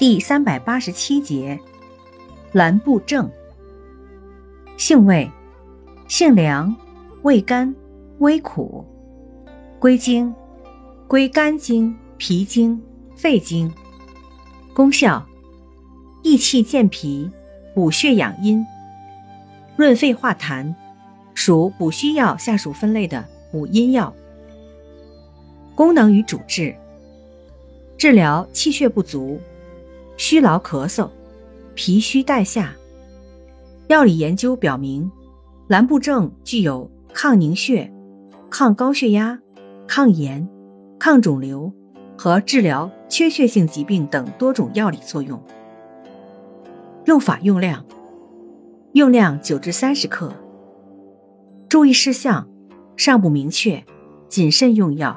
第三百八十七节，兰布正。性味，性凉，味甘，微苦。归经，归肝经、脾经、肺经。功效，益气健脾，补血养阴，润肺化痰，属补虚药下属分类的补阴药。功能与主治，治疗气血不足。虚劳咳嗽、脾虚带下。药理研究表明，蓝布正具有抗凝血、抗高血压、抗炎、抗肿瘤和治疗缺血性疾病等多种药理作用。用法用量：用量九至三十克。注意事项：尚不明确，谨慎用药。